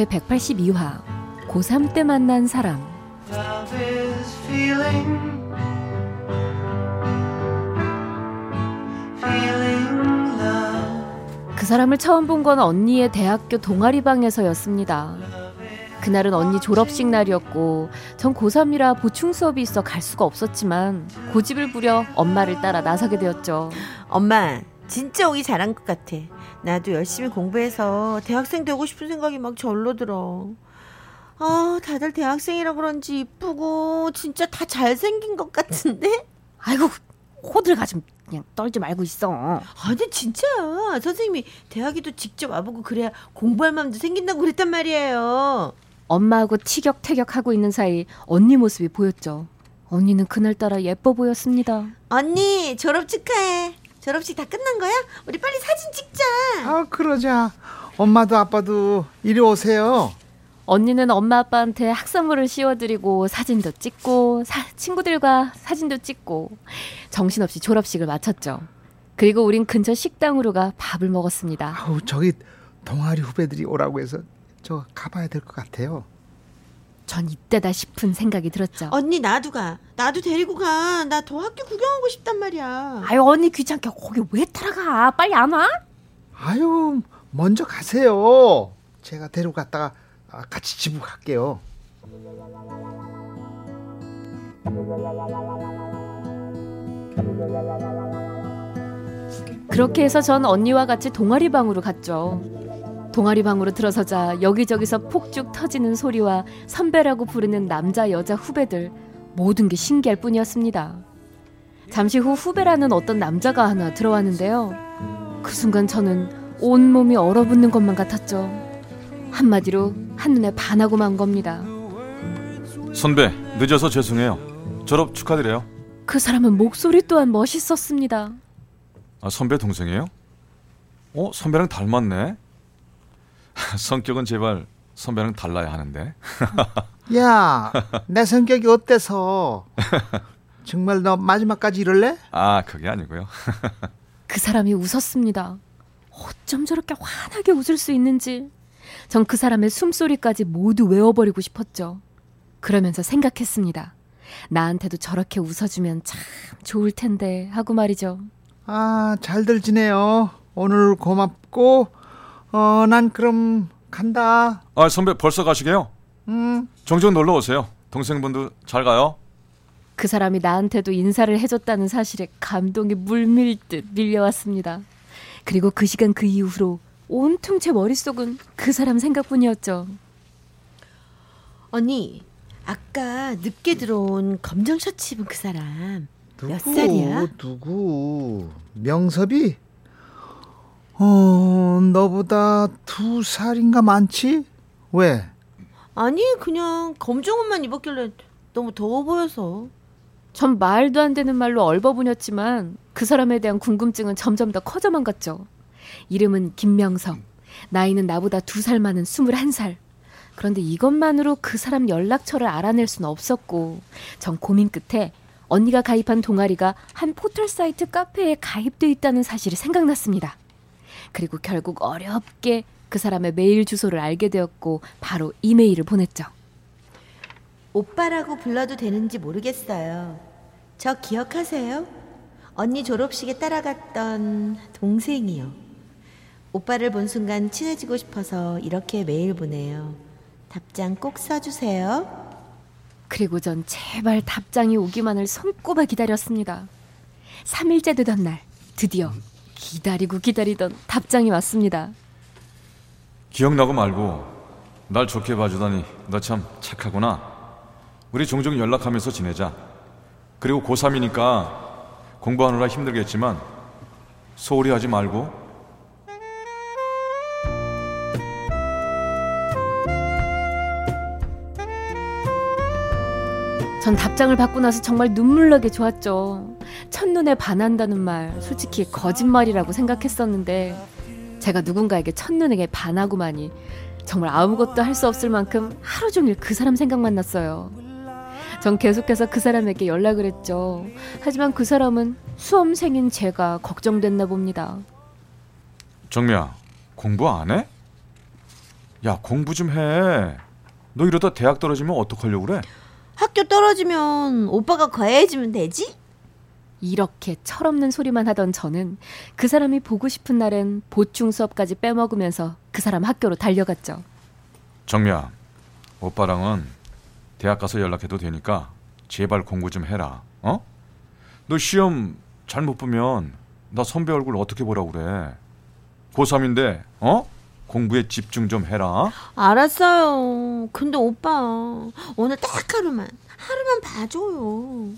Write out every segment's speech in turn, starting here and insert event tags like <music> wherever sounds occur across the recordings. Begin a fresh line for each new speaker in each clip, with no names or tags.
제 182화 고3 때 만난 사람. 그 사람을 처음 본 건 언니의 대학교 동아리방에서였습니다. 그날은 언니 졸업식 날이었고 전 고3이라 보충 수업이 있어 갈 수가 없었지만 고집을 부려 엄마를 따라 나서게 되었죠.
엄마, 진짜 오기 잘한 것 같아. 나도 열심히 공부해서 대학생 되고 싶은 생각이 막 절로 들어. 아, 다들 대학생이라 그런지 이쁘고 진짜 다 잘생긴 것 같은데?
아이고 호들가 좀 그냥 떨지 말고 있어.
아니 진짜야. 선생님이 대학에도 직접 와보고 그래야 공부할 마음도 생긴다고 그랬단 말이에요.
엄마하고 티격태격하고 있는 사이 언니 모습이 보였죠. 언니는 그날따라 예뻐 보였습니다.
언니 졸업 축하해. 졸업식 다 끝난 거야? 우리 빨리 사진 찍자.
아 그러자 엄마도 아빠도 이리 오세요
언니는 엄마 아빠한테 학선물을 씌워드리고 사진도 찍고 사- 친구들과 사진도 찍고 정신없이 졸업식을 마쳤죠. 그리고 우린 근처 식당으로 가 밥을 먹었습니다.
아우 저기 동아리 후배들이 오라고 해서 저 가봐야 될 것 같아요
전 이때다 싶은 생각이 들었죠.
언니 나도 가. 나도 데리고 가. 나 더 학교 구경하고 싶단 말이야.
아유 언니 귀찮게 거기 왜 따라가? 빨리 안 와?
아유 먼저 가세요 제가 데려갔다가 아, 같이 집으로 갈게요
그렇게 해서 전 언니와 같이 동아리 방으로 갔죠. 동아리 방으로 들어서자 여기저기서 폭죽 터지는 소리와 선배라고 부르는 남자 여자 후배들 모든 게 신기할 뿐이었습니다. 잠시 후 후배라는 어떤 남자가 하나 들어왔는데요. 그 순간 저는 온몸이 얼어붙는 것만 같았죠. 한마디로 한눈에 반하고 만 겁니다.
선배 늦어서 죄송해요. 졸업 축하드려요.
그 사람은 목소리 또한 멋있었습니다.
아, 선배 동생이에요? 어 선배랑 닮았네. <laughs> 성격은 제발 선배랑 달라야 하는데. <laughs>
야 내 성격이 어때서 정말 너 마지막까지 이럴래?
아 그게 아니고요. <laughs>
그 사람이 웃었습니다. 어쩜 저렇게 환하게 웃을 수 있는지. 전 그 사람의 숨소리까지 모두 외워버리고 싶었죠. 그러면서 생각했습니다. 나한테도 저렇게 웃어주면 참 좋을 텐데 하고 말이죠.
아 잘들 지내요 오늘 고맙고 어 난 그럼 간다
아 선배 벌써 가시게요?
음
종종 놀러 오세요. 동생분도 잘 가요.
그 사람이 나한테도 인사를 해줬다는 사실에 감동이 물밀듯 밀려왔습니다. 그리고 그 시간 그 이후로 온통 제 머릿속은 그 사람 생각뿐이었죠.
언니, 아까 늦게 들어온 검정 셔츠 입은 그 사람 몇
누구,
살이야?
누구? 명섭이? 어, 너보다 두 살인가 많지? 왜?
아니 그냥 검정 옷만 입었길래 너무 더워 보여서.
전 말도 안 되는 말로 얼버무녔지만 그 사람에 대한 궁금증은 점점 더 커져만 갔죠. 이름은 김명석. 나이는 나보다 두 살 많은 21살. 그런데 이것만으로 그 사람 연락처를 알아낼 수는 없었고, 전 고민 끝에 언니가 가입한 동아리가 한 포털 사이트 카페에 가입돼 있다는 사실이 생각났습니다. 그리고 결국 어렵게 그 사람의 메일 주소를 알게 되었고, 바로 이메일을 보냈죠.
오빠라고 불러도 되는지 모르겠어요. 저 기억하세요? 언니 졸업식에 따라갔던 동생이요. 오빠를 본 순간 친해지고 싶어서 이렇게 메일 보내요. 답장 꼭 써주세요.
그리고 전 제발 답장이 오기만을 손꼽아 기다렸습니다. 3일째 되던 날 드디어 기다리고 기다리던 답장이 왔습니다.
기억나고 말고 날 좋게 봐주다니 너 참 착하구나. 우리 종종 연락하면서 지내자. 그리고 고3이니까 공부하느라 힘들겠지만 소홀히 하지 말고
전 답장을 받고 나서 정말 눈물나게 좋았죠. 첫눈에 반한다는 말, 솔직히 거짓말이라고 생각했었는데, 제가 누군가에게 첫눈에 반하고만이 정말 아무것도 할 수 없을 만큼 하루 종일 그 사람 생각만 났어요. 전 계속해서 그 사람에게 연락을 했죠. 하지만 그 사람은 수험생인 제가 걱정됐나 봅니다.
정미야, 공부 안 해? 야, 공부 좀 해. 너 이러다 대학 떨어지면 어떡하려고 그래?
학교 떨어지면 오빠가 과외해주면 되지?
이렇게 철없는 소리만 하던 저는 그 사람이 보고 싶은 날엔 보충 수업까지 빼먹으면서 그 사람 학교로 달려갔죠.
정미야, 오빠랑은 대학 가서 연락해도 되니까 제발 공부 좀 해라. 어? 너 시험 잘 못 보면 나 선배 얼굴 어떻게 보라고 그래? 고3인데, 어? 공부에 집중 좀 해라.
알았어요. 근데 오빠 오늘 딱 하루만 하루만 봐줘요.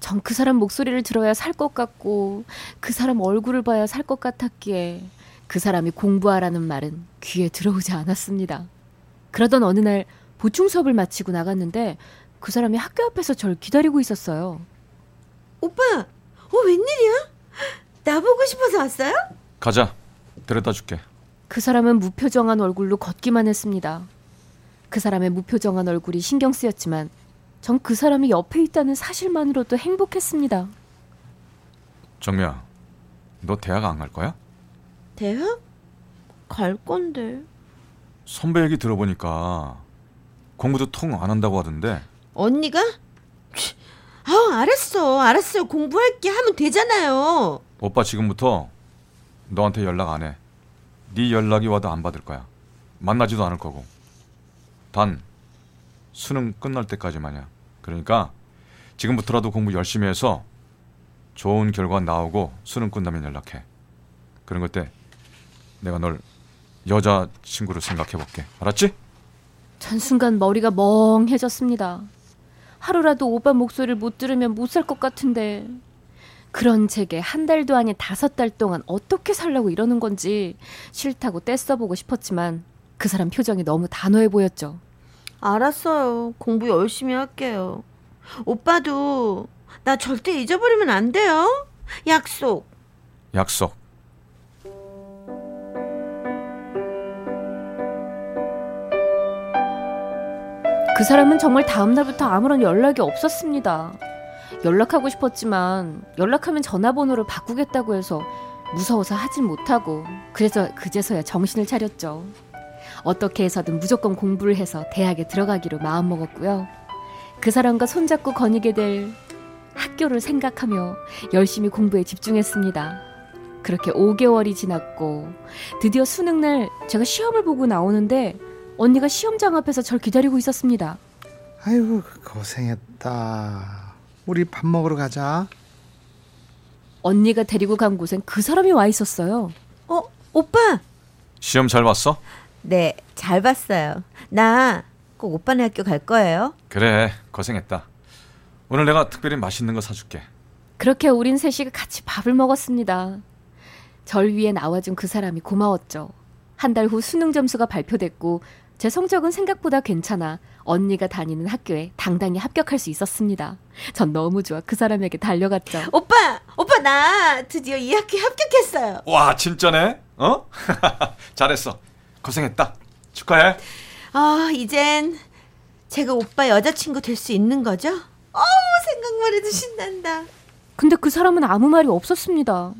전 그 사람 목소리를 들어야 살 것 같고 그 사람 얼굴을 봐야 살 것 같았기에 그 사람이 공부하라는 말은 귀에 들어오지 않았습니다. 그러던 어느 날 보충 수업을 마치고 나갔는데 그 사람이 학교 앞에서 절 기다리고 있었어요.
오빠, 어 웬일이야? 나 보고 싶어서 왔어요?
가자. 데려다 줄게.
그 사람은 무표정한 얼굴로 걷기만 했습니다. 그 사람의 무표정한 얼굴이 신경 쓰였지만 전 그 사람이 옆에 있다는 사실만으로도 행복했습니다.
정미야, 너 대학 안 갈 거야?
대학? 갈 건데.
선배 얘기 들어보니까 공부도 통 안 한다고 하던데
언니가? 치, 아우 알았어, 알았어요. 공부할게 하면 되잖아요.
오빠 지금부터 너한테 연락 안 해. 네 연락이 와도 안 받을 거야. 만나지도 않을 거고. 단 수능 끝날 때까지만이야. 그러니까 지금부터라도 공부 열심히 해서 좋은 결과 나오고 수능 끝나면 연락해. 그런 것 때 내가 널 여자 친구로 생각해 볼게. 알았지?
전 순간 머리가 멍해졌습니다. 하루라도 오빠 목소리를 못 들으면 못 살 것 같은데 그런 제게 한 달도 아닌 다섯 달 동안 어떻게 살라고 이러는 건지 싫다고 떼써보고 싶었지만 그 사람 표정이 너무 단호해 보였죠.
알았어요. 공부 열심히 할게요. 오빠도 나 절대 잊어버리면 안 돼요. 약속.
약속.
그 사람은 정말 다음 날부터 아무런 연락이 없었습니다. 연락하고 싶었지만 연락하면 전화번호를 바꾸겠다고 해서 무서워서 하진 못하고 그래서 그제서야 정신을 차렸죠. 어떻게 해서든 무조건 공부를 해서 대학에 들어가기로 마음먹었고요. 그 사람과 손잡고 거니게 될 학교를 생각하며 열심히 공부에 집중했습니다. 그렇게 5개월이 지났고 드디어 수능날 제가 시험을 보고 나오는데 언니가 시험장 앞에서 절 기다리고 있었습니다.
아이고 고생했다. 우리 밥 먹으러 가자.
언니가 데리고 간 곳엔 그 사람이 와 있었어요.
어, 오빠.
시험 잘 봤어?
네, 잘 봤어요. 나 꼭 오빠네 학교 갈 거예요.
그래. 고생했다. 오늘 내가 특별히 맛있는 거 사줄게.
그렇게 우린 셋이 같이 밥을 먹었습니다. 절 위에 나와준 그 사람이 고마웠죠. 한 달 후 수능 점수가 발표됐고 제 성적은 생각보다 괜찮아 언니가 다니는 학교에 당당히 합격할 수 있었습니다. 전 너무 좋아 그 사람에게 달려갔죠.
오빠, 오빠 나 드디어 이 학교에 합격했어요.
와, 진짜네? 어? <laughs> 잘했어. 고생했다. 축하해.
아, 이젠 제가 오빠 여자친구 될 수 있는 거죠? 어우, 생각만 해도 신난다.
근데 그 사람은 아무 말이 없었습니다.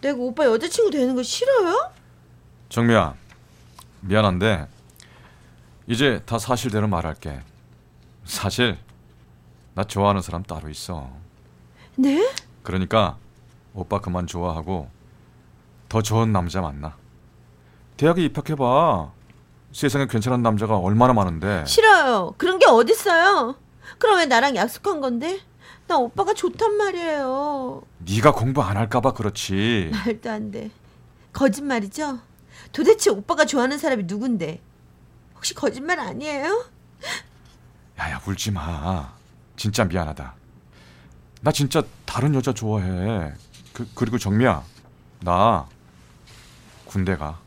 내가 오빠 여자친구 되는 거 싫어요?
정미야, 미안한데 이제 다 사실대로 말할게. 사실 나 좋아하는 사람 따로 있어.
네?
그러니까 오빠 그만 좋아하고 더 좋은 남자 만나. 대학에 입학해봐. 세상에 괜찮은 남자가 얼마나 많은데.
싫어요. 그런 게 어딨어요? 그럼 왜 나랑 약속한 건데? 나 오빠가 좋단 말이에요.
네가 공부 안 할까봐 그렇지. <laughs>
말도 안 돼. 거짓말이죠? 도대체 오빠가 좋아하는 사람이 누군데? 혹시 거짓말 아니에요?
야야 울지 마. 진짜 미안하다. 나 진짜 다른 여자 좋아해. 그 그리고 정미야, 나 군대 가.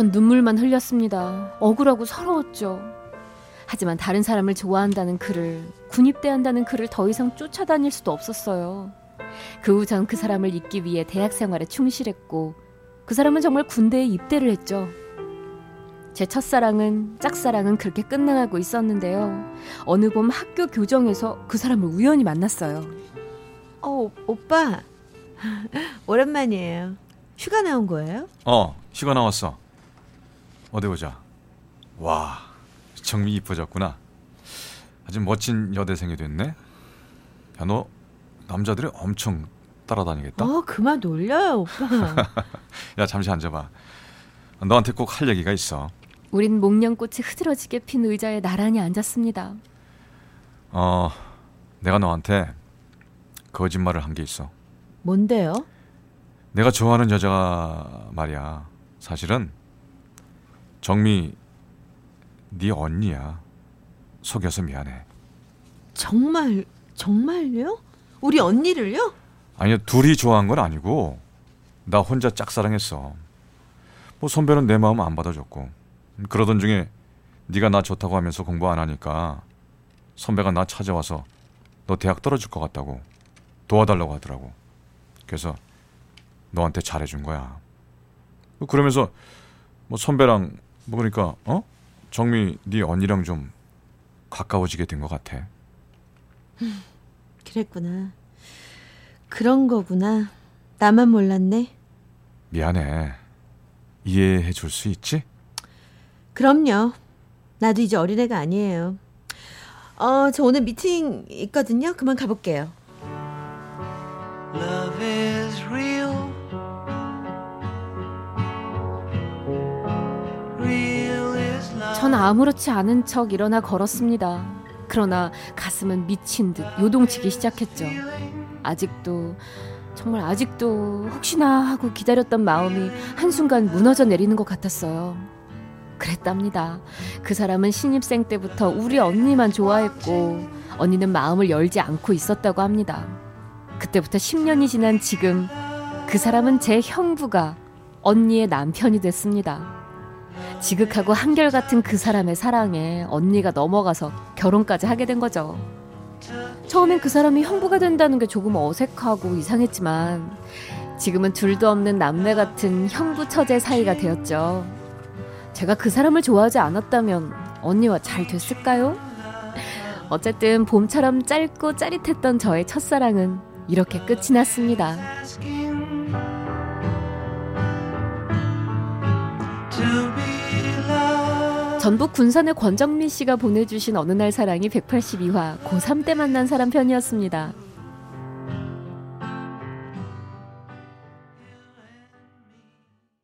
전전 눈물만 흘렸습니다. 억울하고 서러웠죠. 하지만 다른 사람을 좋아한다는 그를, 군입대한다는 그를 더 이상 쫓아다닐 수도 없었어요. 그 후 전 그 사람을 잊기 위해 대학 생활에 충실했고, 그 사람은 정말 군대에 입대를 했죠. 제 첫사랑은, 짝사랑은 그렇게 끝나가고 있었는데요. 어느 봄 학교 교정에서 그 사람을 우연히 만났어요.
어, 오- 오빠. <laughs> 오랜만이에요. 휴가 나온 거예요?
어, 휴가 나왔어. 어디 보자. 와, 정미 이뻐졌구나. 아주 멋진 여대생이 됐네. 야, 너 남자들이 엄청 따라다니겠다.
어, 그만 놀려요, 오빠. <laughs>
야, 잠시 앉아봐. 너한테 꼭 할 얘기가 있어.
우린 목련꽃이 흐드러지게 핀 의자에 나란히 앉았습니다.
어, 내가 너한테 거짓말을 한 게 있어.
뭔데요?
내가 좋아하는 여자가 말이야. 사실은 정미 네 언니야. 속여서 미안해.
정말, 정말요? 우리 언니를요?
아니야 둘이 좋아한 건 아니고 나 혼자 짝사랑했어. 뭐 선배는 내 마음 안 받아줬고 그러던 중에 네가 나 좋다고 하면서 공부 안 하니까 선배가 나 찾아와서 너 대학 떨어질 것 같다고 도와달라고 하더라고. 그래서 너한테 잘해준 거야. 그러면서 뭐 선배랑 뭐 그러니까 어 정미 네 언니랑 좀 가까워지게 된 것 같아.
그랬구나. 그런 거구나. 나만 몰랐네.
미안해. 이해해 줄 수 있지?
그럼요. 나도 이제 어린애가 아니에요. 어, 저 오늘 미팅 있거든요. 그만 가볼게요.
전 아무렇지 않은 척 일어나 걸었습니다. 그러나 가슴은 미친 듯 요동치기 시작했죠. 아직도 정말 아직도 혹시나 하고 기다렸던 마음이 한순간 무너져 내리는 것 같았어요. 그랬답니다. 그 사람은 신입생 때부터 우리 언니만 좋아했고 언니는 마음을 열지 않고 있었다고 합니다. 그때부터 10년이 지난 지금 그 사람은 제 형부가 언니의 남편이 됐습니다. 지극하고 한결같은 그 사람의 사랑에 언니가 넘어가서 결혼까지 하게 된 거죠. 처음엔 그 사람이 형부가 된다는 게 조금 어색하고 이상했지만 지금은 둘도 없는 남매 같은 형부 처제 사이가 되었죠. 제가 그 사람을 좋아하지 않았다면 언니와 잘 됐을까요? 어쨌든 봄처럼 짧고 짜릿했던 저의 첫사랑은 이렇게 끝이 났습니다. 전북 군산의 권정민 씨가 보내주신 어느 날 사랑이 182화 고3 때 만난 사람 편이었습니다.